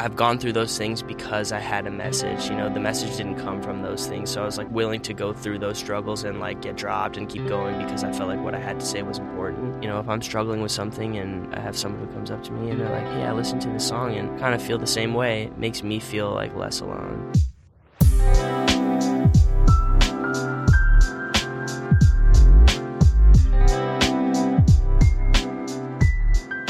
I've gone through those things because I had a message. You know, the message didn't come from those things. So I was like willing to go through those struggles and like get dropped and keep going because I felt like what I had to say was important. You know, if I'm struggling with something and I have someone who comes up to me and they're like, hey, I listened to this song and kind of feel the same way, it makes me feel like less alone.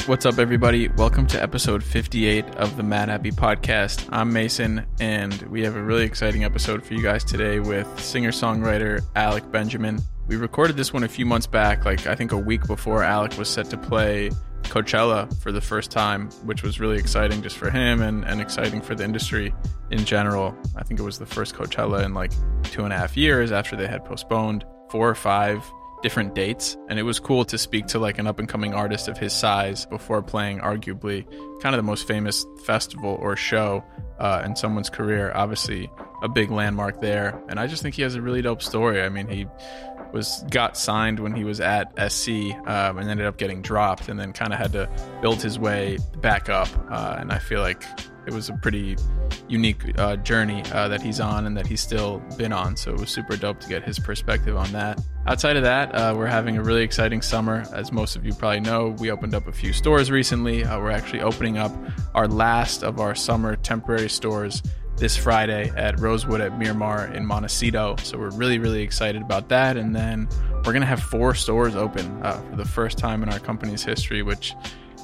What's up, everybody? Welcome to episode 58 of the Madhappy Podcast. I'm Mason, and we have a really exciting episode for you guys today with singer songwriter Alec Benjamin. We recorded this one a few months back, like I think a week before Alec was set to play Coachella for the first time, which was really exciting just for him and, and exciting for the industry in general. I think it was the first Coachella in like two and a half years after they had postponed four or five different dates and it was cool to speak to like an up and coming artist of his size before playing arguably kind of the most famous festival or show uh, in someone's career. Obviously a big landmark there and i just think he has a really dope story. I mean he was got signed when he was at SC um, and ended up getting dropped and then kind of had to build his way back up uh, and I feel like it was a pretty unique uh, journey uh, that he's on and that he's still been on. So it was super dope to get his perspective on that. Outside of that, uh, we're having a really exciting summer. As most of you probably know, we opened up a few stores recently. Uh, we're actually opening up our last of our summer temporary stores this Friday at Rosewood at Miramar in Montecito. So we're really, really excited about that. And then we're going to have four stores open uh, for the first time in our company's history, which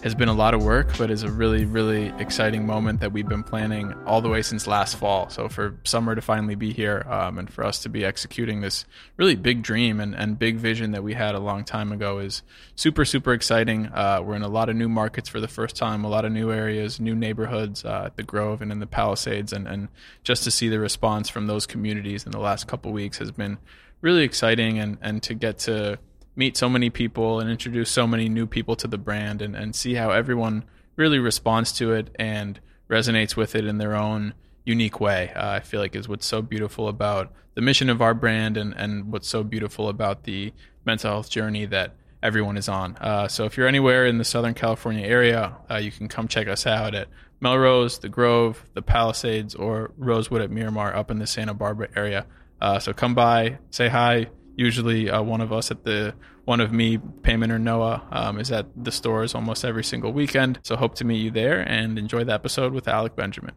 has been a lot of work, but is a really, really exciting moment that we've been planning all the way since last fall. So for summer to finally be here um, and for us to be executing this really big dream and, and big vision that we had a long time ago is super, super exciting. Uh, we're in a lot of new markets for the first time, a lot of new areas, new neighborhoods uh, at the Grove and in the Palisades. And, and just to see the response from those communities in the last couple weeks has been really exciting and, and to get to meet so many people and introduce so many new people to the brand and, and see how everyone really responds to it and resonates with it in their own unique way. Uh, I feel like is what's so beautiful about the mission of our brand and, and what's so beautiful about the mental health journey that everyone is on. Uh, so if you're anywhere in the Southern California area, uh, you can come check us out at Melrose, the Grove, the Palisades, or Rosewood at Miramar up in the Santa Barbara area. Uh, so come by, say hi, usually uh, one of us at the one of me, Peiman or Noah, um, is at the stores almost every single weekend. So hope to meet you there and enjoy the episode with Alec Benjamin.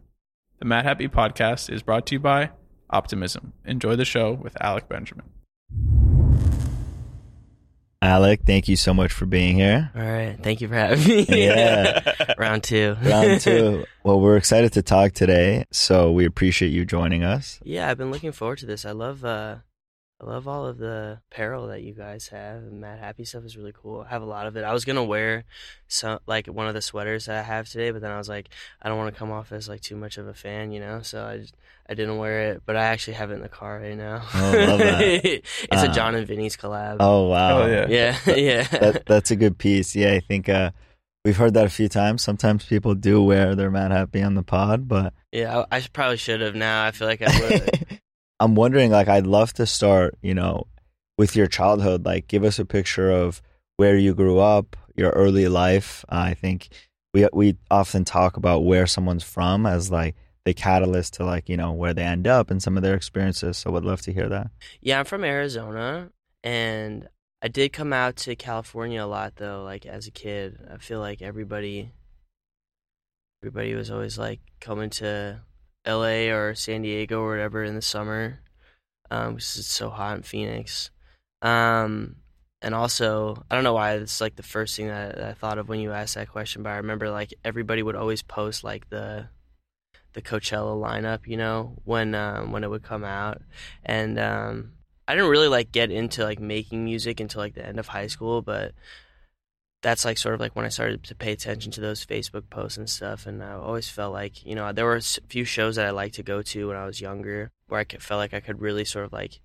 The Madhappy podcast is brought to you by Optimism. Enjoy the show with Alec Benjamin. Alec, thank you so much for being here. All right. Thank you for having me. Yeah. Round two. Round two. Well, we're excited to talk today, so we appreciate you joining us. Yeah, I've been looking forward to this. I love uh I love all of the apparel that you guys have. And Madhappy stuff is really cool. I have a lot of it. I was gonna wear some like one of the sweaters that I have today, but then I was like, I don't want to come off as like too much of a fan, you know. So I just, I didn't wear it, but I actually have it in the car right now. Oh, love that. it's Uh, a Jon and Vinny's collab. Oh wow, Oh, yeah. yeah, yeah. that, that's a good piece. Yeah, I think uh, we've heard that a few times. Sometimes people do wear their Madhappy on the pod, but yeah, I, I probably should have. Now I feel like I would. I'm wondering, like, I'd love to start, you know, with your childhood. Like, give us a picture of where you grew up, your early life. Uh, I think we we often talk about where someone's from as like the catalyst to like you know where they end up and some of their experiences. So, would love to hear that. Yeah, I'm from Arizona, and I did come out to California a lot though. Like as a kid, I feel like everybody, everybody was always like coming to L.A. or San Diego or whatever in the summer, um, because it's so hot in Phoenix. Um, and also, I don't know why it's like the first thing that, I thought of when you asked that question, but I remember like everybody would always post like the the Coachella lineup, you know, when um, when it would come out, and um, I didn't really like get into like making music until like the end of high school, but that's like sort of like when I started to pay attention to those Facebook posts and stuff. And I always felt like you know there were a few shows that I liked to go to when I was younger, where I felt like I could really sort of like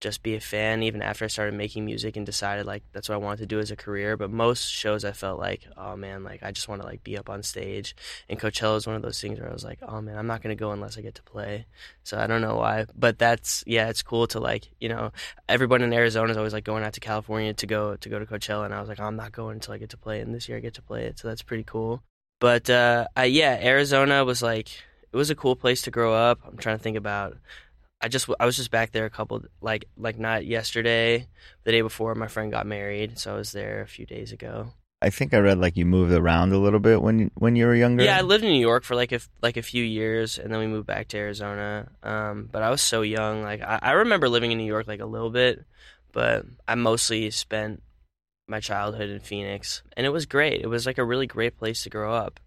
just be a fan even after I started making music and decided like that's what I wanted to do as a career. But most shows I felt like, oh man, like I just want to like be up on stage. And Coachella is one of those things where I was like, oh man, I'm not gonna go unless I get to play. So I don't know why, but that's yeah, it's cool to like you know everyone in Arizona is always like going out to California to go to go to Coachella, and I was like, I'm not going until I get to play. And this year I get to play it, so that's pretty cool. but uh, I, yeah, Arizona was like it was a cool place to grow up. I'm trying to think about. I just I was just back there a couple like like not yesterday, the day before my friend got married, so I was there a few days ago. I think I read like you moved around a little bit when you, when you were younger. Yeah, I lived in New York for like a like a few years, and then we moved back to Arizona. Um, but I was so young. Like I, I remember living in New York like a little bit, but I mostly spent my childhood in Phoenix, and it was great. It was like a really great place to grow up.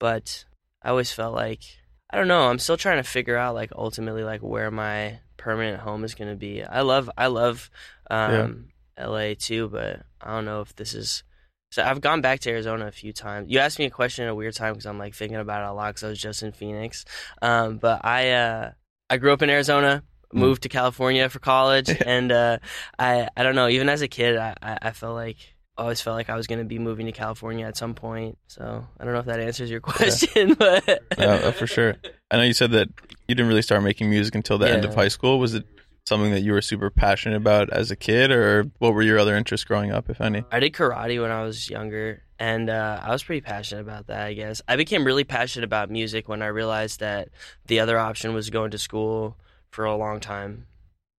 But I always felt like I don't know. I'm still trying to figure out like ultimately like where my permanent home is going to be. I love I love um, LA too, but I don't know if this is. So I've gone back to Arizona a few times. You asked me a question at a weird time because I'm like thinking about it a lot because I was just in Phoenix. Um, but I uh, I grew up in Arizona, Mm. moved to California for college, and uh, I I don't know. Even as a kid, I I, I felt like always felt like I was going to be moving to California at some point. So I don't know if that answers your question, but Uh, for sure. I know you said that you didn't really start making music until the end of high school. Was it something that you were super passionate about as a kid, or what were your other interests growing up, if any? I did karate when I was younger, and uh, I was pretty passionate about that. I guess I became really passionate about music when I realized that the other option was going to school for a long time.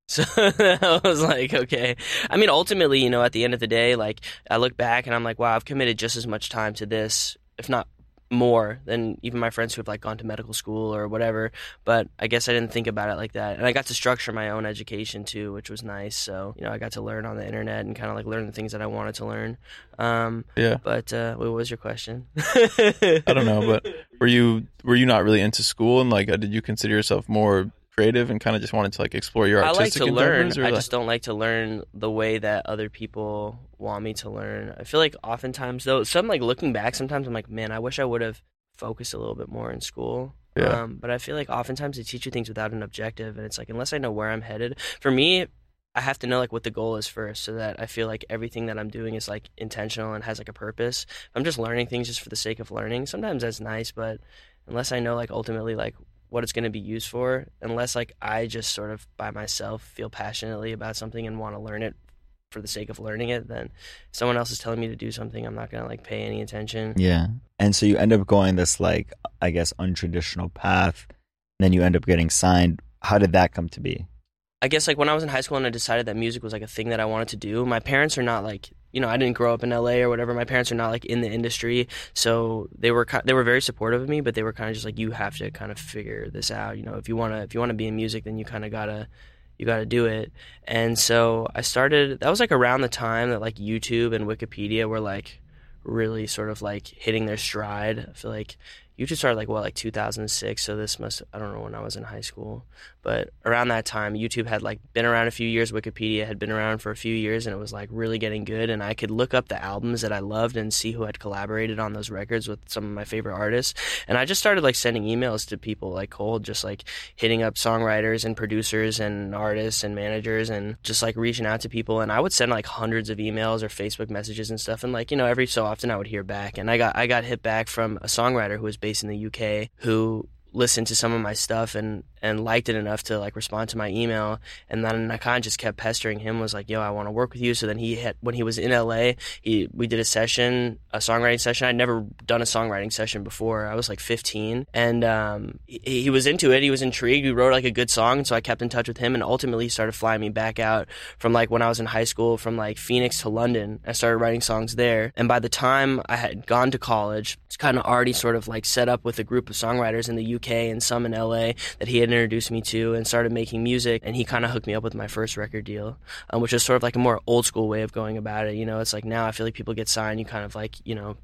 So I was like, okay. I mean, ultimately, you know, at the end of the day, like I look back and I'm like, wow, I've committed just as much time to this, if not more, than even my friends who have like gone to medical school or whatever. But I guess I didn't think about it like that, and I got to structure my own education too, which was nice. So you know, I got to learn on the internet and kind of like learn the things that I wanted to learn. Um, Yeah. but uh, what was your question? I don't know, but were you were you not really into school, and like, uh, did you consider yourself more creative and kind of just wanted to like explore your artistic I like to learn. or, I like- just don't like to learn the way that other people want me to learn. I feel like oftentimes though, some like looking back, sometimes I'm like, man, I wish I would have focused a little bit more in school. Yeah. Um, but I feel like oftentimes they teach you things without an objective, and it's like unless I know where I'm headed, for me, I have to know like what the goal is first, so that I feel like everything that I'm doing is like intentional and has like a purpose. I'm just learning things just for the sake of learning. Sometimes that's nice, but unless I know like ultimately like what it's going to be used for, unless like I just sort of by myself feel passionately about something and want to learn it for the sake of learning it, then someone else is telling me to do something, I'm not going to like pay any attention. Yeah. And so you end up going this like I guess untraditional path. Then you end up getting signed. How did that come to be? I guess like when I was in high school and I decided that music was like a thing that I wanted to do, my parents are not like you know I didn't grow up in LA or whatever. My parents are not like in the industry, so they were they were very supportive of me, but they were kind of just like you have to kind of figure this out. You know, if you want to if you want to be in music, then you kind of gotta you got to do it. And so I started. That was like around the time that like YouTube and Wikipedia were like really sort of like hitting their stride. I feel like YouTube started like what like 2006. So this must I don't know when I was in high school, but around that time YouTube had like been around a few years. Wikipedia had been around for a few years, and it was like really getting good. And I could look up the albums that I loved and see who had collaborated on those records with some of my favorite artists. And I just started like sending emails to people like cold, just like hitting up songwriters and producers and artists and managers and just like reaching out to people. And I would send like hundreds of emails or Facebook messages and stuff. And like, you know, every so often I would hear back. And I got I got hit back from a songwriter who was based in the UK who listened to some of my stuff and and liked it enough to like respond to my email. And then I kind of just kept pestering him was like yo I want to work with you. So then he had when he was in LA he we did a session a songwriting session. I'd never done a songwriting session before. I was like 15 and um he, he was into it. He was intrigued. He wrote like a good song. So I kept in touch with him and ultimately he started flying me back out from like when I was in high school from like Phoenix to London. I started writing songs there. And by the time I had gone to college it's kind of already sort of like set up with a group of songwriters in the UK and some in LA that he had introduced me to and started making music and he kind of hooked me up with my first record deal um, which is sort of like a more old school way of going about it you know it's like now I feel like people get signed you kind of like you know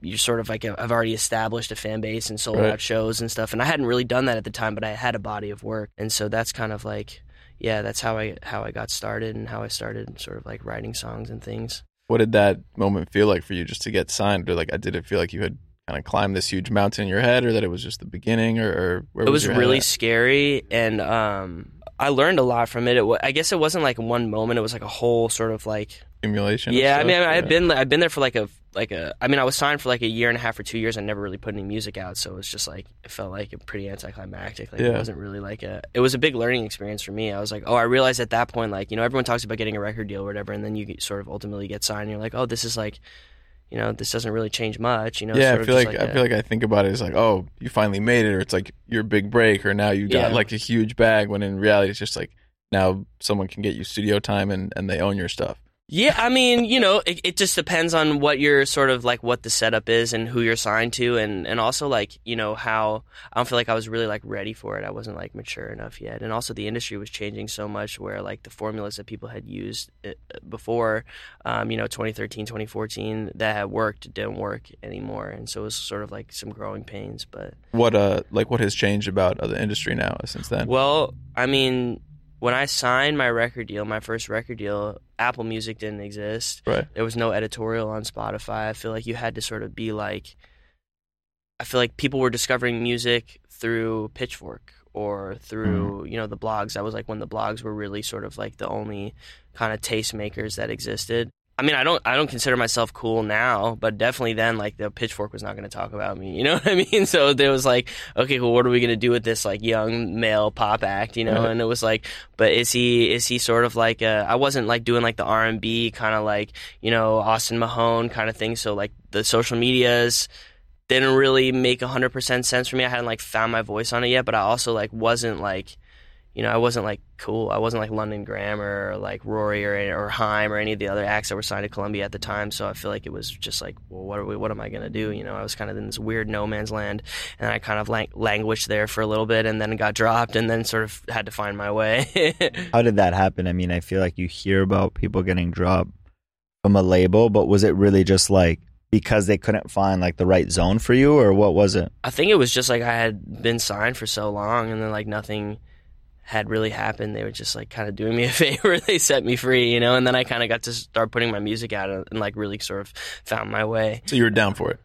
you're sort of like I've already established a fan base and sold Right. out shows and stuff and I hadn't really done that at the time but I had a body of work and so that's kind of like yeah that's how I how I got started and how I started sort of like writing songs and things What did that moment feel like for you just to get signed? Or like, I did it feel like you had kind of climb this huge mountain in your head, or that it was just the beginning, or, or where it was head really scary and um I learned a lot from it. it wa- I guess it wasn't like one moment. It was like a whole sort of like accumulation. of yeah. I mean, I, I've been I've been there for like a like a. I mean, I was signed for like a year and a half or two years. I never really put any music out, so it was just like it felt like a pretty anticlimactic. Like it Yeah. wasn't really like a. It was a big learning experience for me. I was like, oh, I realized at that point, like you know, everyone talks about getting a record deal or whatever, and then you get, sort of ultimately get signed. and You're like, oh, this is like. You know, this doesn't really change much. You know, yeah, I feel like, like I a- feel like I think about it as like, oh, you finally made it, or it's like your big break, or now you got Yeah. like a huge bag. When in reality, it's just like now someone can get you studio time and and they own your stuff. Yeah, I mean, you know, it, it just depends on what your sort of like what the setup is and who you're signed to, and and also like you know how I don't feel like I was really like ready for it. I wasn't like mature enough yet, and also the industry was changing so much where like the formulas that people had used uh, before, um, you know, 2013, 2014 that had worked didn't work anymore, and so it was sort of like some growing pains, but. What uh, like what has changed about the industry now since then? Well, I mean, when I signed my record deal, my first record deal, Apple Music didn't exist. Right. There was no editorial on Spotify. I feel like you had to sort of be like I feel like people were discovering music through Pitchfork or through, mm-hmm. you know, the blogs. That was like when the blogs were really sort of like the only kind of tastemakers that existed. I mean, I don't I don't consider myself cool now, but definitely then like the Pitchfork was not going to talk about me. You know what I mean? So there was like, okay, well, what are we going to do with this like young male pop act? You know, Right. and it was like, but is he is he sort of like uh, I wasn't like doing like the R and B kind of like you know Austin Mahone kind of thing. So like the social medias didn't really make hundred percent sense for me. I hadn't like found my voice on it yet, but I also like wasn't like you know, I wasn't like cool. I wasn't like London Grammar or like Rory or or Haim or any of the other acts that were signed to Columbia at the time. So I feel like it was just like, well, what are we? What am I gonna do? You know, I was kind of in this weird no man's land, and I kind of lang- languished there for a little bit, and then got dropped, and then sort of had to find my way. How did that happen? I mean, I feel like you hear about people getting dropped from a label, but was it really just like because they couldn't find like the right zone for you, or what was it? I think it was just like I had been signed for so long, and then like nothing had really happened. They were just like kind of doing me a favor. they set me free, you know, and then I kind of got to start putting my music out and, and like really sort of found my way. So you were down for it.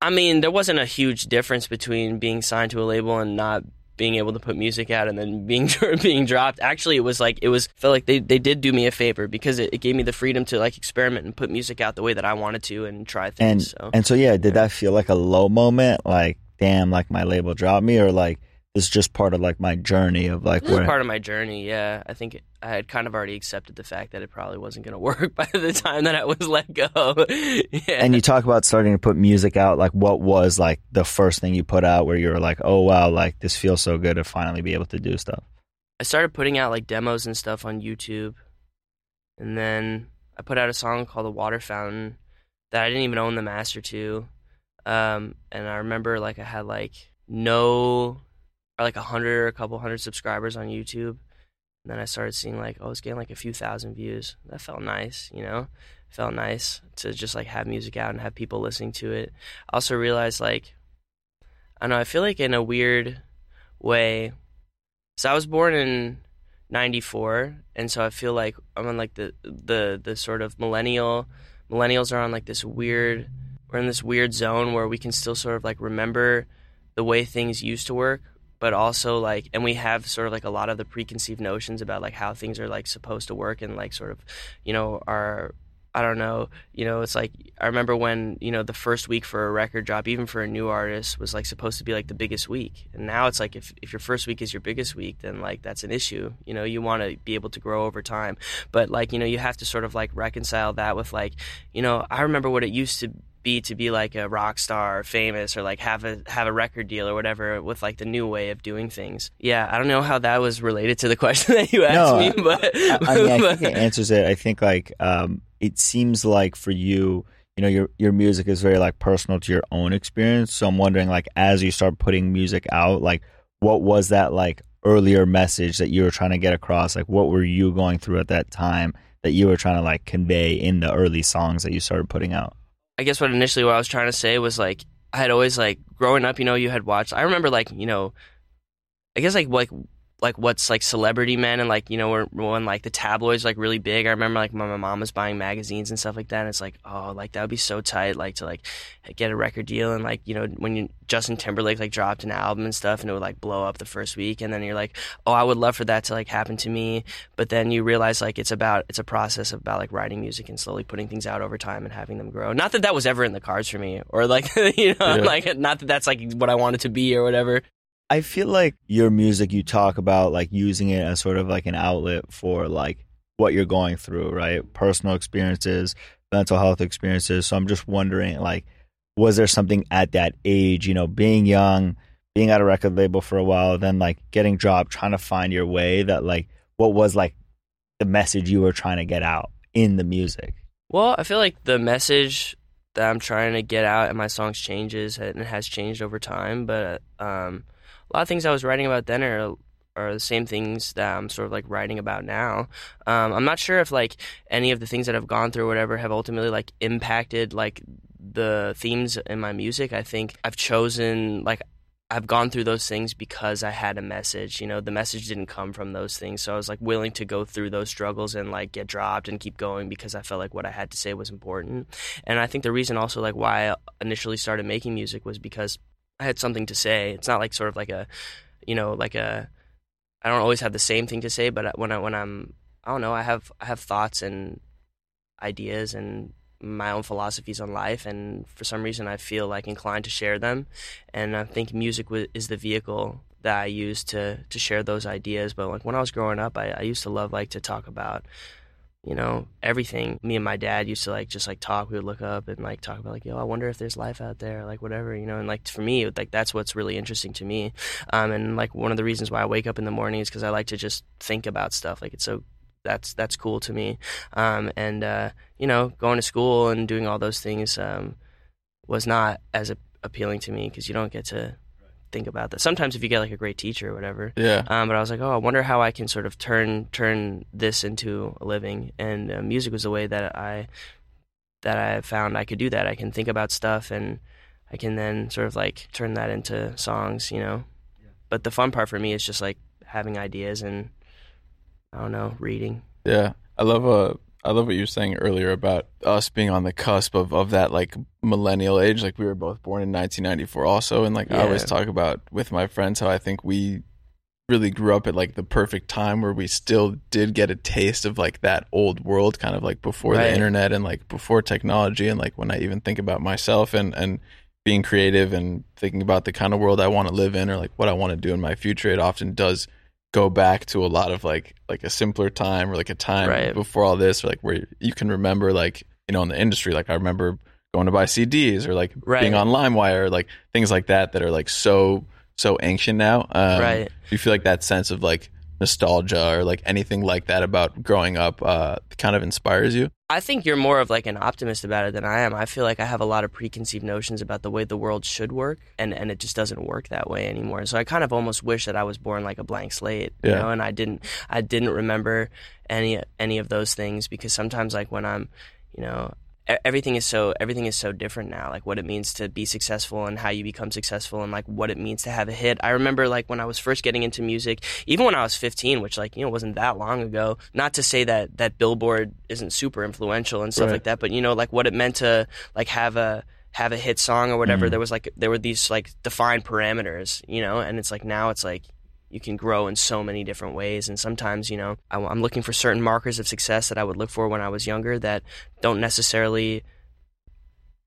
I mean, there wasn't a huge difference between being signed to a label and not being able to put music out and then being being dropped. Actually, it was like it was felt like they, they did do me a favor because it, it gave me the freedom to like experiment and put music out the way that I wanted to and try And things. so and so yeah, did that feel like a low moment? Like, damn, like my label dropped me, or like this is just part of like my journey of like where part of my journey. Yeah, I think I had kind of already accepted the fact that it probably wasn't going to work by the time that I was let go. yeah. and you talk about starting to put music out like what was like the first thing you put out where you were like oh wow like this feels so good to finally be able to do stuff I started putting out like demos and stuff on YouTube, and then I put out a song called "The Water Fountain" that I didn't even own the master to. Um, and I remember like I had like no, like a hundred or a couple hundred subscribers on YouTube. And then I started seeing like oh, I was getting like a few thousand views. That felt nice, you know. Felt nice to just like have music out and have people listening to it. I also realized like I know. I feel like in a weird way. So I was born in '94, and so I feel like I'm on like the the the sort of millennial. Millennials are on like this weird. We're in this weird zone where we can still sort of like remember the way things used to work, but also like, and we have sort of like a lot of the preconceived notions about like how things are like supposed to work, and like sort of, you know, our I don't know. You know, it's like I remember when you know the first week for a record drop, even for a new artist, was like supposed to be like the biggest week. And now it's like if if your first week is your biggest week, then like that's an issue. You know, you want to be able to grow over time, but like you know, you have to sort of like reconcile that with like you know, I remember what it used to be to be like a rock star or famous or like have a have a record deal or whatever with like the new way of doing things. Yeah, I don't know how that was related to the question that you asked No, me, but I, I mean i think it answers it. I think like um it seems like for you you know your your music is very like personal to your own experience. So i'm wondering like as you start putting music out like what was that like earlier message that you were trying to get across? Like what were you going through at that time that you were trying to like convey in the early songs that you started putting out I guess what initially what I was trying to say was like I had always like growing up, you know, you had watched. I remember like you know, I guess like like like what's like celebrity men and like you know when, when like the tabloids like really big. I remember like when my mom was buying magazines and stuff like that. And it's like oh like that would be so tight like to like get a record deal and like you know when you, Justin Timberlake like dropped an album and stuff and it would like blow up the first week and then you're like oh I would love for that to like happen to me. But then you realize like it's about it's a process about like writing music and slowly putting things out over time and having them grow. Not that that was ever in the cards for me or like you know Yeah. like not that that's like what I wanted to be or whatever. I feel like your music, you talk about like using it as sort of like an outlet for like what you're going through, right? Personal experiences, mental health experiences. So I'm just wondering, like, was there something at that age, you know, being young, being at a record label for a while, then like getting dropped, trying to find your way that like what was like the message you were trying to get out in the music? Well, I feel like the message that I'm trying to get out in my songs changes and it has changed over time. But um, a lot of things I was writing about then are are the same things that I'm sort of like writing about now. Um, I'm not sure if like any of the things that I've gone through or whatever have ultimately like impacted like the themes in my music. I think I've chosen like I've gone through those things because I had a message. You know, the message didn't come from those things. So I was like willing to go through those struggles and like get dropped and keep going because I felt like what I had to say was important. And I think the reason also like why I initially started making music was because I had something to say. It's not like sort of like a, you know, like a I don't always have the same thing to say, but uh, when I when I'm I don't know, I have I have thoughts and ideas and my own philosophies on life, and for some reason I feel like inclined to share them, and I think music is the vehicle that I use to to share those ideas. But like when I was growing up, I, I used to love like to talk about you know everything. Me and my dad used to like just like talk. We would look up and like talk about like yo i wonder if there's life out there like whatever you know and like for me like that's what's really interesting to me. Um, and like one of the reasons why i wake up in the morning is because i like to just think about stuff like it's so that's that's cool to me. Um, and uh, you know going to school and doing all those things um, was not as appealing to me because you don't get to think about that. Sometimes if you get like a great teacher or whatever. Yeah. Um, but I was like, oh, I wonder how I can sort of turn turn this into a living. And uh, music was a way that I that I found I could do that. I can think about stuff and I can then sort of like turn that into songs, you know. Yeah. But the fun part for me is just like having ideas and I don't know, reading. Yeah. I love uh I love what you were saying earlier about us being on the cusp of, of that like millennial age. Like we were both born in 1994 also. And like yeah. I always talk about with my friends how I think we really grew up at like the perfect time where we still did get a taste of like that old world kind of like before right. the internet and like before technology. And like when I even think about myself and, and being creative and thinking about the kind of world I want to live in or like what I want to do in my future, it often does go back to a lot of like like a simpler time or like a time right. before all this or like where you can remember like you know in the industry like I remember going to buy CDs or like right. being on LimeWire like things like that that are like so so ancient now. Um, right. Do you feel like that sense of like nostalgia or like anything like that about growing up uh, kind of inspires you? I think you're more of like an optimist about it than I am. I feel like I have a lot of preconceived notions about the way the world should work, and, and it just doesn't work that way anymore. So I kind of almost wish that I was born like a blank slate, you yeah. know, and I didn't I didn't remember any any of those things because sometimes like when I'm, you know, everything is so everything is so different now like what it means to be successful and how you become successful and like what it means to have a hit i remember like when i was first getting into music even when i was 15 which like you know wasn't that long ago not to say that that billboard isn't super influential and stuff right. like that but you know like what it meant to like have a have a hit song or whatever mm. there was like there were these like defined parameters you know and it's like now it's like you can grow in so many different ways. And sometimes, you know, I'm looking for certain markers of success that I would look for when I was younger that don't necessarily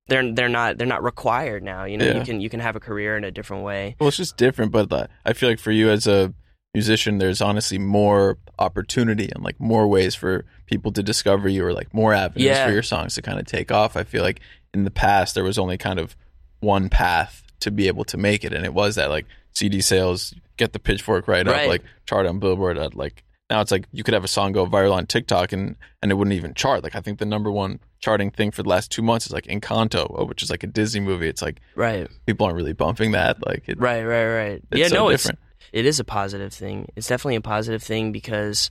they're they're not they're not required now. You know, yeah. you can you can have a career in a different way. Well, it's just different, but uh, I feel like for you as a musician, there's honestly more opportunity and like more ways for people to discover you, or like more avenues yeah. for your songs to kind of take off. I feel like in the past there was only kind of one path to be able to make it, and it was that like CD sales, get the pitchfork right, right. up, like chart on Billboard at like now it's like you could have a song go viral on TikTok and and it wouldn't even chart. Like I think the number one charting thing for the last two months is like Encanto, uh, which is like a Disney movie. It's like right people aren't really bumping that. Like it, right, right, right. yeah, so no, different. it's it is a positive thing. It's definitely a positive thing because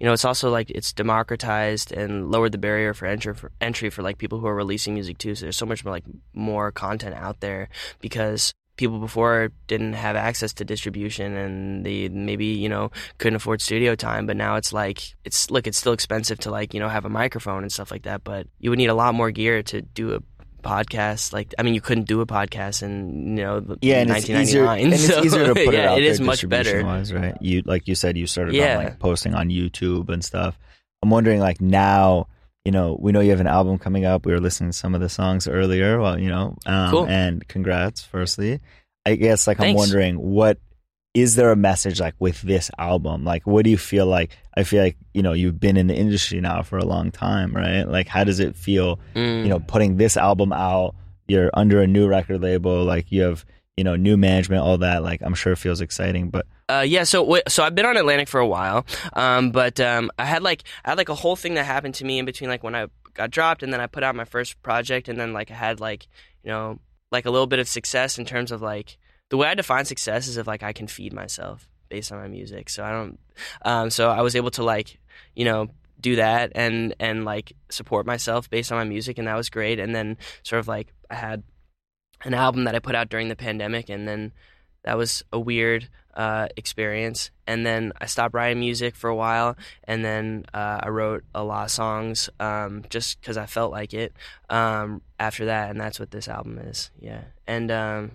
you know it's also like it's democratized and lowered the barrier for entry for entry for like people who are releasing music too. So there's so much more like more content out there because people before didn't have access to distribution and they maybe you know couldn't afford studio time but now it's like it's look it's still expensive to like you know have a microphone and stuff like that but you would need a lot more gear to do a podcast. Like i mean you couldn't do a podcast in you know yeah and it's easier and it's easier to put yeah, it out it is much better. wise, right? You like you said you started yeah. on, like posting on youtube and stuff. I'm wondering like now you know, we know you have an album coming up. We were listening to some of the songs earlier. Well, you know, um, cool. and congrats, firstly. I guess like Thanks. I'm wondering what is there a message like with this album? Like, what do you feel like? I feel like you know you've been in the industry now for a long time, right? Like, how does it feel? Mm. You know, putting this album out, you're under a new record label, like you have you know new management, all that. Like, I'm sure it feels exciting, but Uh, yeah, so so I've been on Atlantic for a while, um, but um, I had like I had like a whole thing that happened to me in between, like when I got dropped, and then I put out my first project, and then like I had like you know like a little bit of success in terms of like the way I define success is if like I can feed myself based on my music. So I don't, um, so I was able to like you know do that and and like support myself based on my music, and that was great. And then sort of like I had an album that I put out during the pandemic, and then that was a weird uh, experience. And then I stopped writing music for a while, and then uh, I wrote a lot of songs um, just because I felt like it um, after that, and that's what this album is. Yeah, and. Um,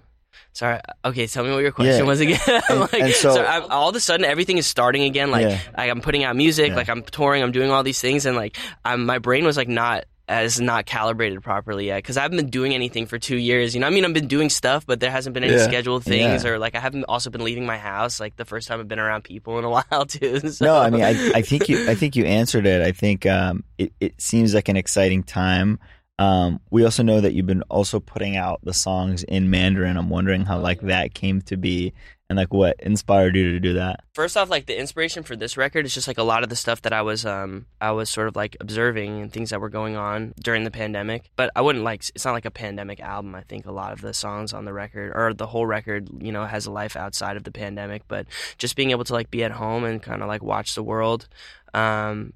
Sorry. Okay, tell me what your question Yeah. was again. Like, and so- all of a sudden, everything is starting again. Like, Yeah. like I'm putting out music, Yeah. like I'm touring, I'm doing all these things, and like I'm, my brain was like not as not calibrated properly yet because I haven't been doing anything for two years. You know, I mean, I've been doing stuff, but there hasn't been any Yeah. scheduled things, Yeah. or like I haven't also been leaving my house. Like the first time I've been around people in a while too. So. No, I mean, I, I think you, I think you answered it. I think um, it, it seems like an exciting time. Um, we also know that you've been also putting out the songs in Mandarin. I'm wondering how like that came to be and like what inspired you to do that. first off, like the inspiration for this record is just like a lot of the stuff that I was um I was sort of like observing and things that were going on during the pandemic. But I wouldn't like it's not like a pandemic album. I think a lot of the songs on the record or the whole record, you know, has a life outside of the pandemic. But just being able to like be at home and kind of like watch the world. Um,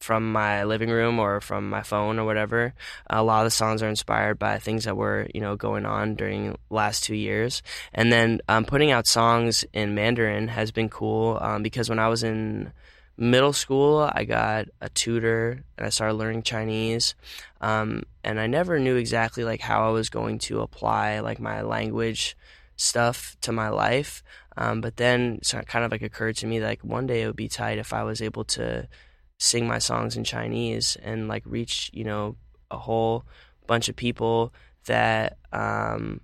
from my living room or from my phone or whatever. A lot of the songs are inspired by things that were, you know, going on during last two years. And then um, putting out songs in Mandarin has been cool um, because when I was in middle school, I got a tutor and I started learning Chinese. Um, and I never knew exactly like how I was going to apply like my language stuff to my life. Um, but then it kind of like occurred to me like one day it would be tight if I was able to sing my songs in Chinese and like reach you know a whole bunch of people that um,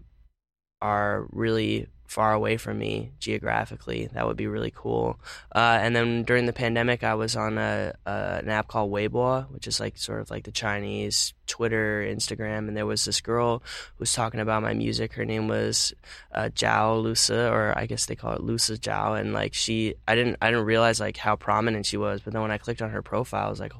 are really far away from me geographically. That would be really cool. Uh, and then during the pandemic, I was on a, a an app called Weibo, which is like sort of like the Chinese Twitter, Instagram, and there was this girl who was talking about my music. Her name was uh, Zhao Lusa, or I guess they call it Lusa Zhao, and like she, I didn't, I didn't realize like how prominent she was, but then when I clicked on her profile, I was like,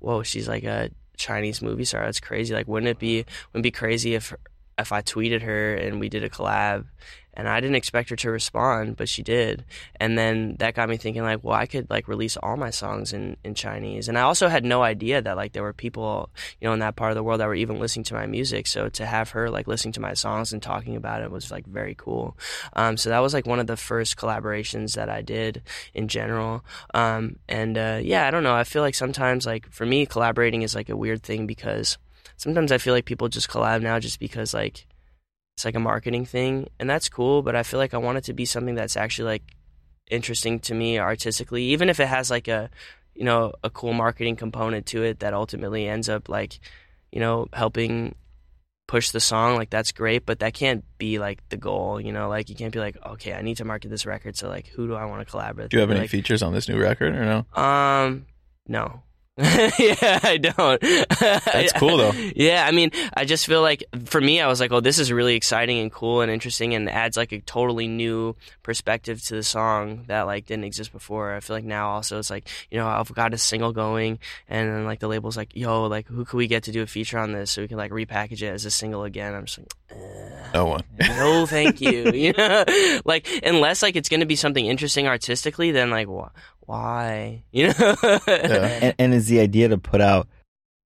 whoa, she's like a Chinese movie star. That's crazy. Like, wouldn't it be, wouldn't it be crazy if if I tweeted her and we did a collab? And I didn't expect her to respond, but she did. And then that got me thinking, like, well, I could like release all my songs in in Chinese. And I also had no idea that like there were people, you know, in that part of the world that were even listening to my music. So to have her like listening to my songs and talking about it was like very cool. Um, so that was like one of the first collaborations that I did in general. Um, and uh, yeah, I don't know. I feel like sometimes like for me, collaborating is like a weird thing because sometimes I feel like people just collab now just because like it's like a marketing thing, and that's cool. But I feel like I want it to be something that's actually like interesting to me artistically, even if it has like a you know a cool marketing component to it that ultimately ends up like you know helping push the song like that's great but that can't be like the goal you know like you can't be like okay i need to market this record so like who do i want to collaborate with? Do you have with? any like, features on this new record or no? um, no. yeah, I don't. That's cool, though. Yeah, I mean, I just feel like for me, I was like, oh, this is really exciting and cool and interesting, and adds like a totally new perspective to the song that like didn't exist before. I feel like now also it's like you know I've got a single going, and then like the label's like, yo, like who could we get to do a feature on this so we can like repackage it as a single again? I'm just like. Eh. No one. no thank you you know like unless like it's gonna be something interesting artistically then like wh- why you know And, and is the idea to put out,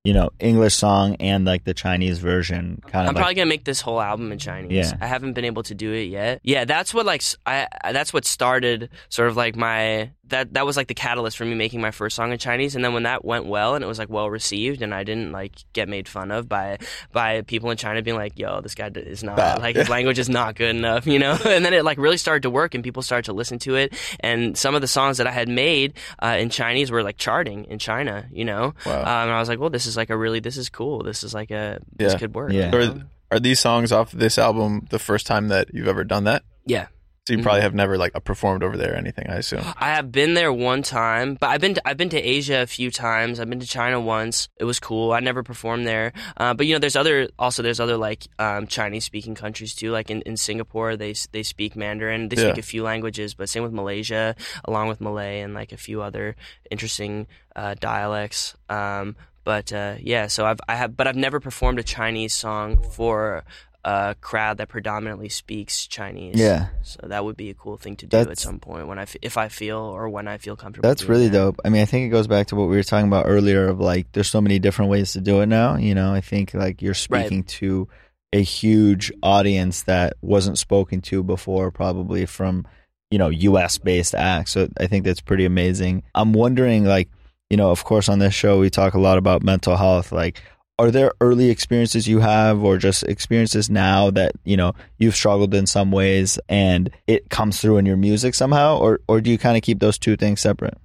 you know, English song and like the Chinese version kind I'm of like, probably gonna make this whole album in Chinese. Yeah. I haven't been able to do it yet. Yeah, that's what like s- I I- that's what started sort of like my that that was like the catalyst for me making my first song in Chinese. And then when that went well and it was like well received and I didn't like get made fun of by by people in China being like, "Yo, this guy is not Bad. like his language is not good enough," you know. And then it like really started to work and people started to listen to it. And some of the songs that I had made uh, in Chinese were like charting in China, you know. Wow. Um, and I was like, well, this is like a really, this is cool. This is like a, this could work. Yeah. Are, are these songs off this album the first time that you've ever done that? Yeah. So you probably Mhm. have never like performed over there or anything. I assume. I have been there one time, but I've been to, I've been to Asia a few times. I've been to China once. It was cool. I never performed there, uh, but you know, there's other also there's other like um, Chinese speaking countries too. Like in, in Singapore, they they speak Mandarin. They speak Yeah. a few languages, but same with Malaysia, along with Malay and like a few other interesting uh, dialects. Um, but uh, yeah, so I've I have, but I've never performed a Chinese song for a crowd that predominantly speaks Chinese. Yeah. So that would be a cool thing to do That's- at some point when I, f- if I feel or when I feel comfortable. That's really that. dope. I mean, I think it goes back to what we were talking about earlier of like there's so many different ways to do it now. You know, I think like you're Right. speaking to a huge audience that wasn't spoken to before, probably from, you know, US based acts. So I think that's pretty amazing. I'm wondering, like, you know, of course, on this show, we talk a lot about mental health. Like, are there early experiences you have or just experiences now that, you know, you've struggled in some ways and it comes through in your music somehow? Or, or do you kind of keep those two things separate?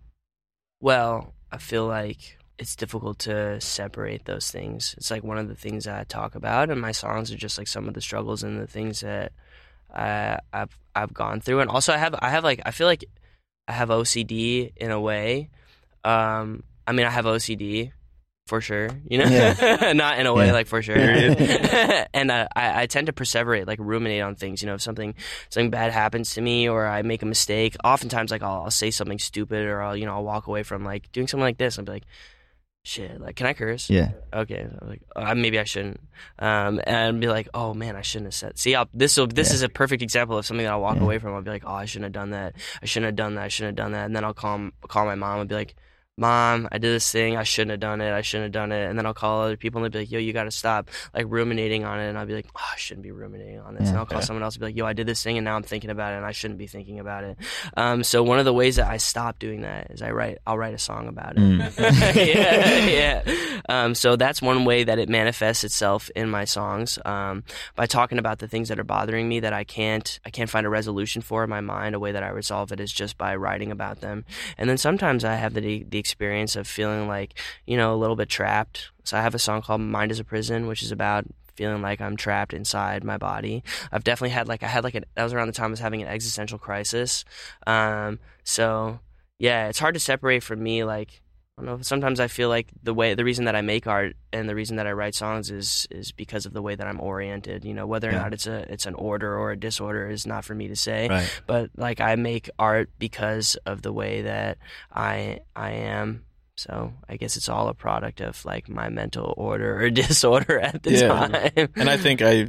Well, I feel like it's difficult to separate those things. It's like one of the things that I talk about, and my songs are just like some of the struggles and the things that I've I've gone through. And also, I have I have like I feel like I have OCD in a way. Um, I mean, I have OCD for sure. You know, not in a way Yeah. like for sure. And uh, I I tend to perseverate, like ruminate on things. You know, if something something bad happens to me or I make a mistake, oftentimes like I'll, I'll say something stupid or I'll you know I'll walk away from like doing something like this and be like, shit, like can I curse? Yeah. Okay, I'm like uh, maybe I shouldn't, um, and be like, oh man, I shouldn't have said. See, I'll, this will this Yeah. is a perfect example of something that I'll walk Yeah. away from. I'll be like, oh, I shouldn't have done that. I shouldn't have done that. I shouldn't have done that. And then I'll call call my mom and be like. Mom, I did this thing. I shouldn't have done it. I shouldn't have done it. And then I'll call other people and they'll be like, "Yo, you got to stop like ruminating on it." And I'll be like, "Oh, I shouldn't be ruminating on this." and I'll call Yeah. someone else and be like, "Yo, I did this thing and now I'm thinking about it and I shouldn't be thinking about it." Um, so one of the ways that I stop doing that is I write. I'll write a song about it. Mm. yeah, yeah. Um, so that's one way that it manifests itself in my songs um, by talking about the things that are bothering me that I can't I can't find a resolution for in my mind. A way that I resolve it is just by writing about them. And then sometimes I have the the experience of feeling like you know a little bit trapped. So I have a song called "Mind Is a Prison," which is about feeling like I'm trapped inside my body. I've definitely had like I had like a, that was around the time I was having an existential crisis. Um, so yeah, it's hard to separate from me. Like I don't know. Sometimes I feel like the way the reason that I make art and the reason that I write songs is is because of the way that I'm oriented. You know, whether or Yeah. not it's a it's an order or a disorder is not for me to say. Right. But like I make art because of the way that I I am. So I guess it's all a product of like my mental order or disorder at the Yeah. time. and I think I,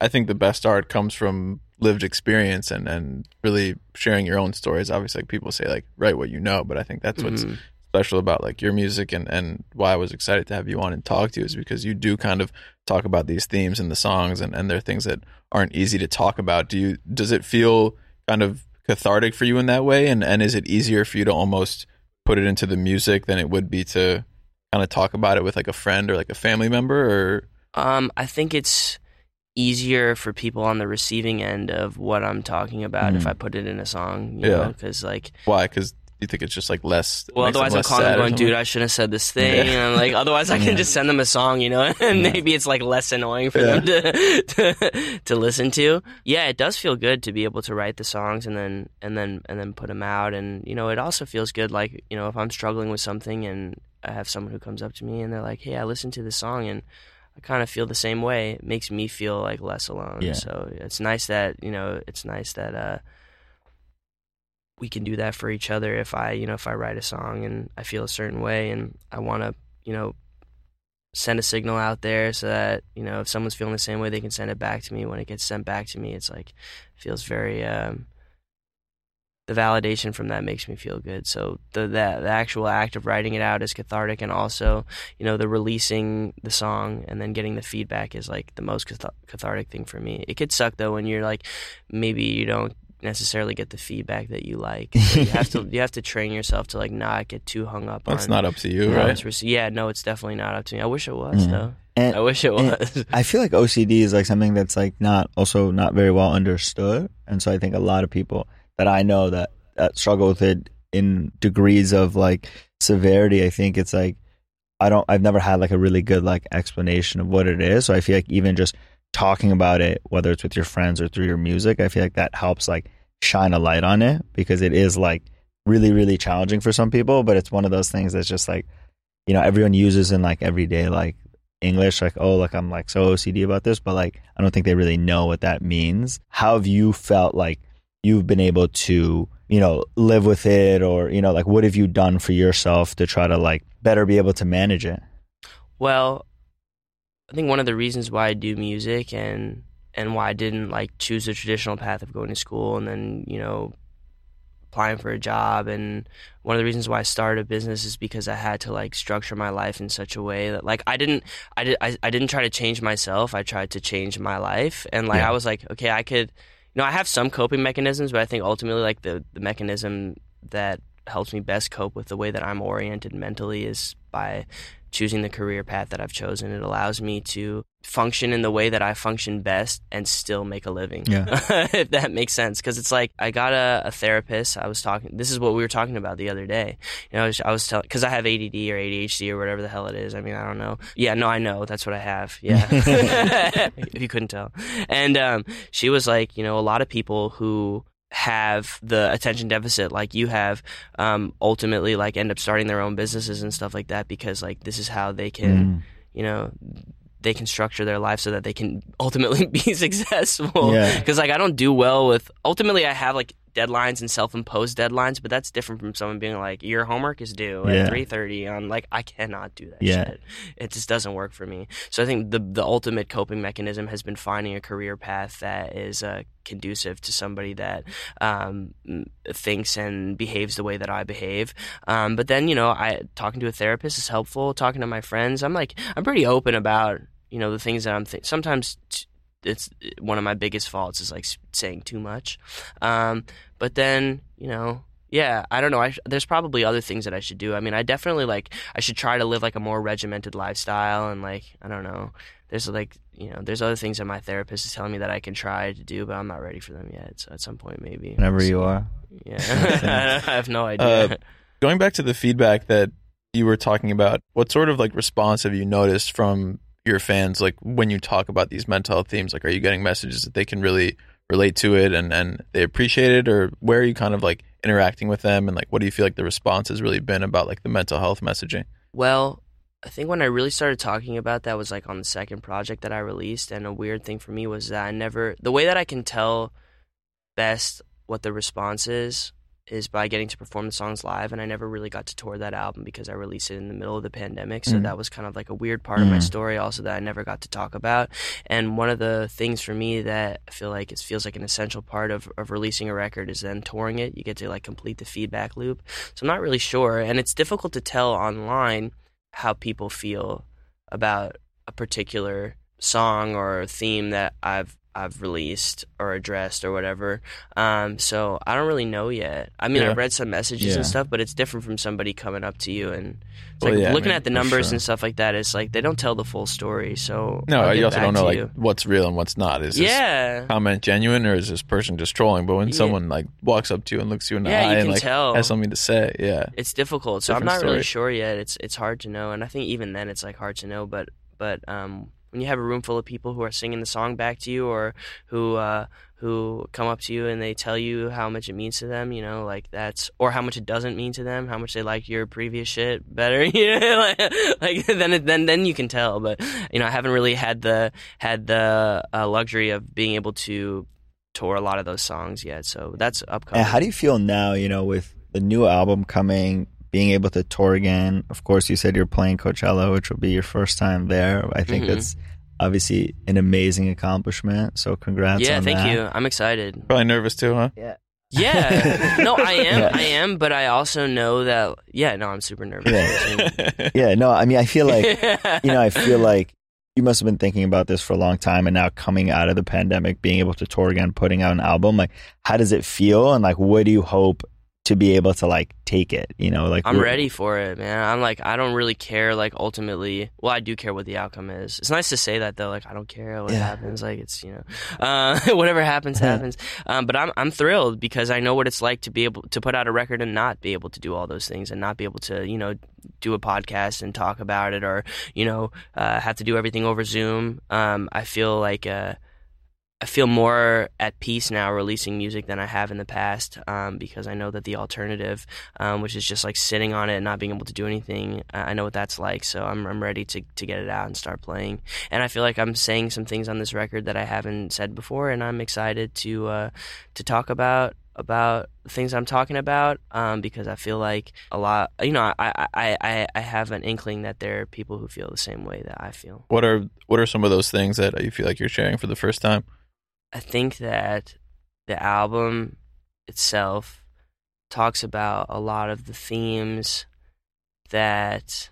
I think the best art comes from lived experience and and really sharing your own stories. Obviously, like people say, like write what you know, but I think that's what's Mhm. Special about like your music and and why I was excited to have you on and talk to you is because you do kind of talk about these themes in the songs and and they're things that aren't easy to talk about. Do you does it feel kind of cathartic for you in that way and and is it easier for you to almost put it into the music than it would be to kind of talk about it with like a friend or like a family member or Um, I think it's easier for people on the receiving end of what I'm talking about if Mhm. I put it in a song. You Yeah. because like why cuz you think it's just like less Well, otherwise I'm less calling sad them going, dude, I shouldn't have said this thing. Yeah. And I'm like, otherwise I can just send them a song, you know, and maybe it's like less annoying for Yeah. them to, to to listen to. Yeah, it does feel good to be able to write the songs and then and then and then put them out. And you know, it also feels good, like you know, if I'm struggling with something and I have someone who comes up to me and they're like, hey, I listened to this song and I kind of feel the same way. It makes me feel like less alone. Yeah. So it's nice that you know, it's nice that. uh we can do that for each other if I, you know, if I write a song and I feel a certain way and I want to, you know, send a signal out there so that, you know, if someone's feeling the same way, they can send it back to me. When it gets sent back to me, it's like, feels very, um, the validation from that makes me feel good. So the, the the actual act of writing it out is cathartic, and also you know the releasing the song and then getting the feedback is like the most cath- cathartic thing for me. It could suck though when you're like maybe you don't necessarily get the feedback that you like. But you have to you have to train yourself to like not get too hung up That's on. not up to you, right? yeah, no, it's definitely not up to me. I wish it was Mhm. though. And I wish it was. I feel like OCD is like something that's like not also not very well understood, and so I think a lot of people that I know that that struggle with it in degrees of like severity. I think it's like I don't. I've never had like a really good like explanation of what it is. So I feel like even just talking about it, whether it's with your friends or through your music, I feel like that helps like shine a light on it because it is like really really challenging for some people but it's one of those things that's just like you know everyone uses in like everyday like english like oh like i'm like so ocd about this but like i don't think they really know what that means. How have you felt like you've been able to you know live with it or you know like what have you done for yourself to try to like better be able to manage it? Well, I think one of the reasons why I do music and and why I didn't like choose the traditional path of going to school and then you know applying for a job and one of the reasons why I started a business is because I had to like structure my life in such a way that like I didn't I did I, I didn't try to change myself I tried to change my life and like Yeah. I was like okay I could you know I have some coping mechanisms but I think ultimately like the the mechanism that helps me best cope with the way that I'm oriented mentally is by choosing the career path that I've chosen. It allows me to function in the way that I function best and still make a living. Yeah. if that makes sense. Because it's like I got a, a therapist. I was talking. This is what we were talking about the other day. You know, I was, I was telling because I have ADD or ADHD or whatever the hell it is. I mean, I don't know. Yeah, no, I know. That's what I have. Yeah. if you couldn't tell. And um, she was like, you know, a lot of people who have the attention deficit like you have um, ultimately like end up starting their own businesses and stuff like that because like this is how they can Mm. you know they can structure their life so that they can ultimately be successful Yeah. because like i don't do well with ultimately i have like deadlines and self-imposed deadlines but that's different from someone being like your homework is due Yeah. at 3.30 on like i cannot do that Yeah. shit it just doesn't work for me so i think the the ultimate coping mechanism has been finding a career path that is uh, conducive to somebody that um, thinks and behaves the way that I behave. Um, but then, you know, I talking to a therapist is helpful. Talking to my friends, I'm like, I'm pretty open about, you know, the things that I'm. Th- sometimes t- it's one of my biggest faults is like saying too much. Um, but then, you know. Yeah, I don't know. I there's probably other things that I should do. I mean, I definitely like I should try to live like a more regimented lifestyle and like I don't know. There's like you know, there's other things that my therapist is telling me that I can try to do, but I'm not ready for them yet. So at some point, maybe. whenever you are Yeah, I have no idea. Uh, Going back to the feedback that you were talking about, what sort of like response have you noticed from your fans like when you talk about these mental health themes? Like are you getting messages that they can really relate to it and, and they appreciate it or where are you kind of like interacting with them and like what do you feel like the response has really been about like the mental health messaging? Well, I think when I really started talking about that was like on the second project that I released, and a weird thing for me was that I never the way that I can tell best what the response is is by getting to perform the songs live and I never really got to tour that album because I released it in the middle of the pandemic so Mhm. that was kind of like a weird part of my Mhm. story also that I never got to talk about and one of the things for me that I feel like it feels like an essential part of, of releasing a record is then touring it you get to like complete the feedback loop so I'm not really sure and it's difficult to tell online how people feel about a particular song or theme that I've I've released or addressed or whatever. Um, so I don't really know yet. I mean, Yeah. I've read some messages Yeah. and stuff, but it's different from somebody coming up to you and it's Well, like yeah, I looking mean, at the numbers sure. and stuff like that. It's like they don't tell the full story. So No, you also don't know like you. what's real and what's not. Is this yeah. comment genuine or is this person just trolling? But when someone like walks up to you and looks you in the eye and like tell. has something to say, yeah. it's difficult. So I'm Different not really sure yet. It's it's hard to know, and I think even then it's like hard to know. But but um, when you have a room full of people who are singing the song back to you, or who uh, who come up to you and they tell you how much it means to them, you know, like that's or how much it doesn't mean to them, how much they like your previous shit better, you know, like, like then it- then then you can tell. But you know, I haven't really had the had the uh, luxury of being able to tour a lot of those songs yet. So that's upcoming. And how do you feel now, you know, with the new album coming, being able to tour again? Of course, you said you're playing Coachella, which will be your first time there. I think Mhm. that's obviously an amazing accomplishment. So congrats yeah, on thank that. you. I'm excited. Probably nervous too, huh? Yeah. Yeah. no, I am. Yeah. I am, but I also know that. Yeah, no, I'm super nervous. Yeah, no, I mean, I feel like, you know, I feel like you must have been thinking about this for a long time and now coming out of the pandemic, being able to tour again, putting out an album, like, how does it feel? And like, what do you hope to be able to like take it? You know, like, I'm ready for it, man. I'm like, I don't really care. Like, ultimately, well, I do care what the outcome is. It's nice to say that though. Like, I don't care what Yeah. happens. Like, it's you know, uh, whatever happens, happens. Um, but I'm I'm thrilled because I know what it's like to be able to put out a record and not be able to do all those things and not be able to, you know, do a podcast and talk about it or you know, uh, have to do everything over Zoom. Um, I feel like. Uh, I feel more at peace now releasing music than I have in the past um, because I know that the alternative, um, which is just like sitting on it and not being able to do anything, uh, I know what that's like. So I'm, I'm ready to, to get it out and start playing. And I feel like I'm saying some things on this record that I haven't said before, and I'm excited to uh, to talk about about things I'm talking about um, because I feel like a lot, you know, I, I, I, I have an inkling that there are people who feel the same way that I feel. What are what are some of those things that you feel like you're sharing for the first time? I think that the album itself talks about a lot of the themes that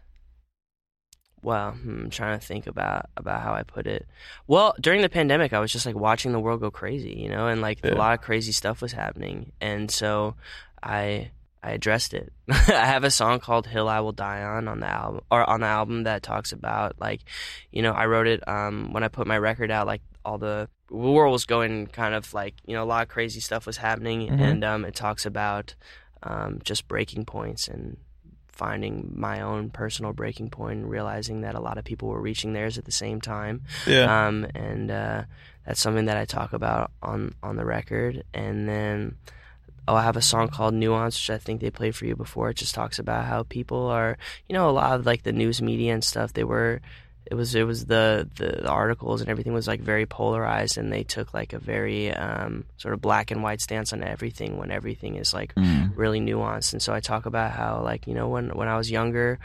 well, hmm, I'm trying to think about about how I put it. Well, during the pandemic, I was just like watching the world go crazy, you know, and like Yeah. a lot of crazy stuff was happening, and so I I addressed it. I have a song called "Hill I Will Die On" on the album, or on the album that talks about like, you know, I wrote it um, when I put my record out. Like all the world was going kind of like you know a lot of crazy stuff was happening, Mhm. and um, it talks about um, just breaking points and finding my own personal breaking point and realizing that a lot of people were reaching theirs at the same time. Yeah. Um, and uh, that's something that I talk about on, on the record. And then oh, I have a song called Nuance, which I think they played for you before. It just talks about how people are, you know, a lot of like the news media and stuff, they were. It was it was the, the articles and everything was like very polarized and they took like a very um, sort of black and white stance on everything when everything is like Mm. really nuanced. And so I talk about how, like, you know, when when I was younger,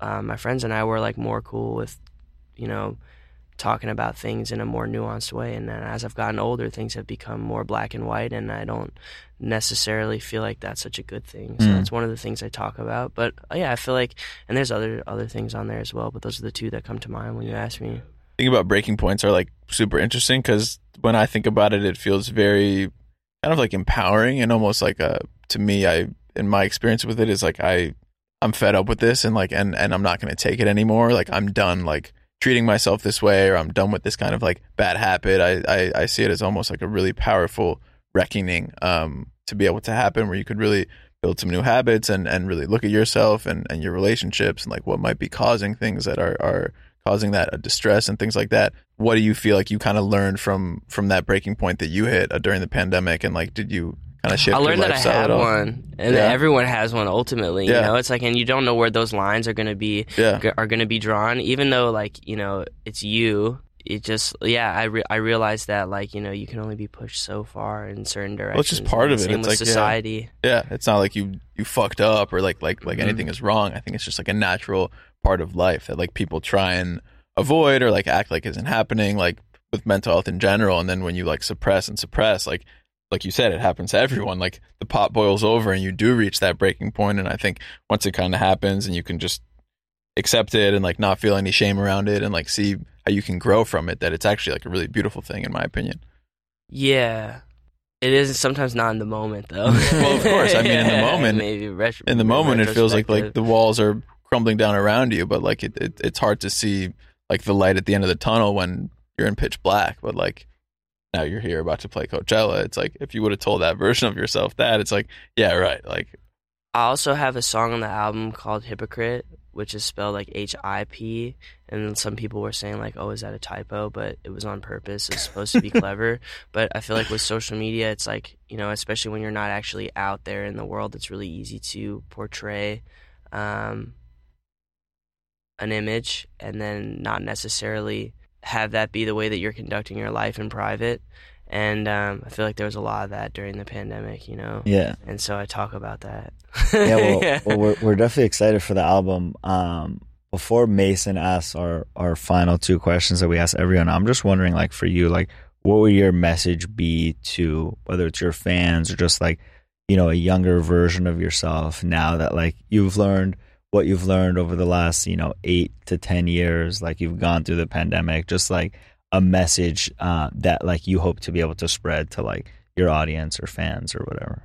uh, my friends and I were like more cool with, you know, talking about things in a more nuanced way. And then as I've gotten older, things have become more black and white, and I don't necessarily feel like that's such a good thing. So Mm. that's one of the things I talk about. But uh, yeah, I feel like, and there's other other things on there as well. But those are the two that come to mind when you ask me. Think about breaking points are like super interesting because when I think about it, it feels very kind of like empowering and almost like a to me. I in my experience with it is like I I'm fed up with this and like and and I'm not going to take it anymore. Like I'm done like treating myself this way or I'm done with this kind of like bad habit. I I, I see it as almost like a really powerful reckoning um to be able to happen where you could really build some new habits and and really look at yourself and and your relationships and like what might be causing things that are are causing that uh, distress and things like that what do you feel like you kind of learned from from that breaking point that you hit uh, during the pandemic and like did you kind of shift I learned that I had one, and Yeah. everyone has one ultimately. Yeah. You know, it's like, and you don't know where those lines are going to be yeah g- are going to be drawn, even though like you know it's you. It just yeah, I re- I realized that like you know you can only be pushed so far in certain directions. it's just part of it. Same It's with like, society. yeah it's not like you you fucked up or like like like Mhm. anything is wrong i think it's just like a natural part of life that like people try and avoid or like act like isn't happening like with mental health in general and then when you like suppress and suppress like like you said it happens to everyone like the pot boils over and you do reach that breaking point. and i think once it kind of happens and you can just accept it and like not feel any shame around it and like see how you can grow from it that it's actually like a really beautiful thing in my opinion Yeah, it is sometimes not in the moment though. Well, of course. I mean, in the moment- maybe retro- in the moment it feels like like the walls are crumbling down around you but like it, it it's hard to see like the light at the end of the tunnel when you're in pitch black but like now you're here about to play Coachella it's like if you would have told that version of yourself that it's like yeah right like I also have a song on the album called Hypocrite, which is spelled like H I P. And some people were saying, like, oh, is that a typo? But it was on purpose. It's supposed to be clever. But I feel like with social media, it's like, you know, especially when you're not actually out there in the world, it's really easy to portray um, an image and then not necessarily have that be the way that you're conducting your life in private. And um, I feel like there was a lot of that during the pandemic, you know? Yeah. And so I talk about that. yeah, well, well we're, we're definitely excited for the album. Um, before Mason asks our, our final two questions that we ask everyone, I'm just wondering, like, for you, like, what would your message be to whether it's your fans or just like, you know, a younger version of yourself now that like you've learned what you've learned over the last, you know, eight to 10 years, like you've gone through the pandemic, just like a message uh, that like you hope to be able to spread to like your audience or fans or whatever.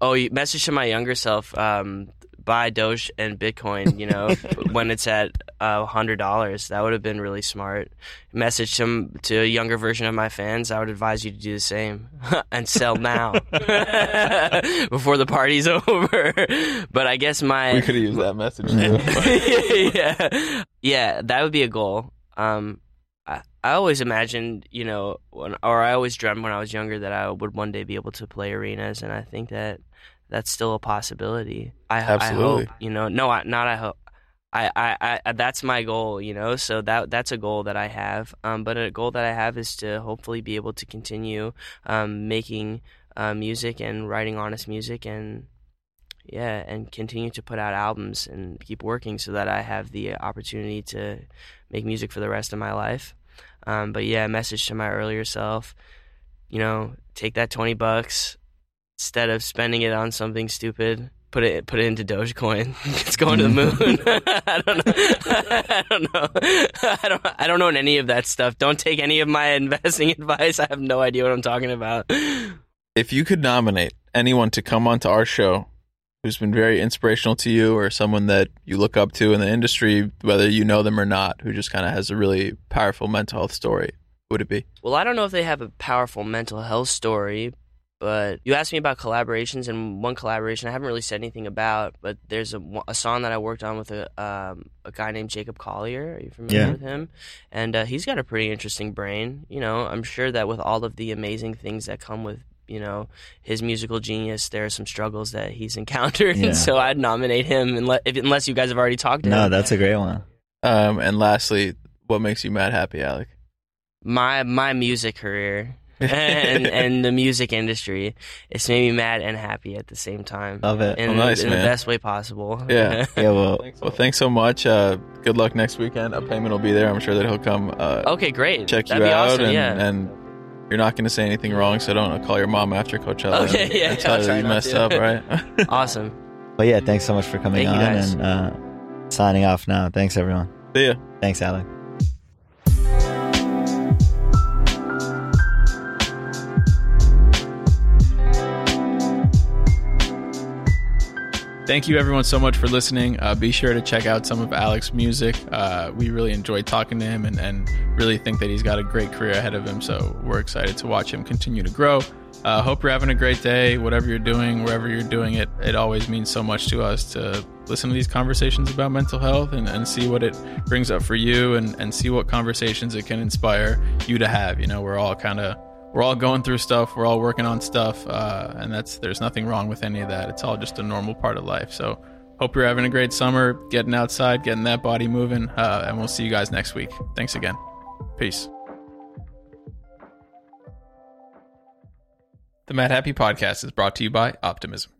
Oh, message to my younger self: um, buy Doge and Bitcoin. You know, when it's at uh, hundred dollars, that would have been really smart. Message to to a younger version of my fans: I would advise you to do the same and sell now before the party's over. But I guess my we could have used that message yeah, yeah, that would be a goal. Um, I, I always imagined, you know, when, or I always dreamt when I was younger that I would one day be able to play arenas, and I think that that's still a possibility. I, Absolutely. I hope, you know, no, I, not I hope. I, I, I, that's my goal, you know. So that that's a goal that I have. Um, but a goal that I have is to hopefully be able to continue um, making uh, music and writing honest music and yeah, and continue to put out albums and keep working so that I have the opportunity to make music for the rest of my life. Um, but yeah, message to my earlier self, you know, take that twenty bucks instead of spending it on something stupid. Put it put it into Dogecoin. it's going to the moon. I don't know. I don't know. I don't. I don't know any of that stuff. Don't take any of my investing advice. I have no idea what I'm talking about. If you could nominate anyone to come onto our show who's been very inspirational to you or someone that you look up to in the industry, whether you know them or not, who just kind of has a really powerful mental health story, would it be? Well, I don't know if they have a powerful mental health story, but you asked me about collaborations, and one collaboration I haven't really said anything about, but there's a, a song that I worked on with a um, a guy named Jacob Collier. Are you familiar Yeah. with him? And uh, he's got a pretty interesting brain. You know, I'm sure that with all of the amazing things that come with you know his musical genius, there are some struggles that he's encountered, Yeah. and so I'd nominate him unless, if, unless you guys have already talked to him. No, him. that's a great one. Um, and lastly, what makes you mad happy, Alec? my my music career and and the music industry. It's made me mad and happy at the same time. Love it. In, Oh, nice, in the best way possible. Yeah. Yeah, well, Well, thanks so much. Uh, good luck next weekend. A Peiman will be there. I'm sure that he'll come uh, okay, great. check That'd you be out, awesome. and, yeah. and you're not going to say anything wrong, so don't call your mom after Coachella. Okay, and, yeah, and tell I'll her try that you not messed to. up, right? awesome. but yeah, thanks so much for coming Thank you, on guys. and uh, signing off now. Thanks, everyone. See ya. Thanks, Alec. Thank you, everyone, so much for listening. Uh, be sure to check out some of Alec's music. Uh, we really enjoyed talking to him and, and really think that he's got a great career ahead of him. So we're excited to watch him continue to grow. Uh, hope you're having a great day, whatever you're doing, wherever you're doing it. It always means so much to us to listen to these conversations about mental health and, and see what it brings up for you and, and see what conversations it can inspire you to have. You know, we're all kind of we're all going through stuff. We're all working on stuff, uh, and that's there's nothing wrong with any of that. It's all just a normal part of life. So, hope you're having a great summer, getting outside, getting that body moving, uh, and we'll see you guys next week. Thanks again. Peace. The Madhappy Podcast is brought to you by Optimism.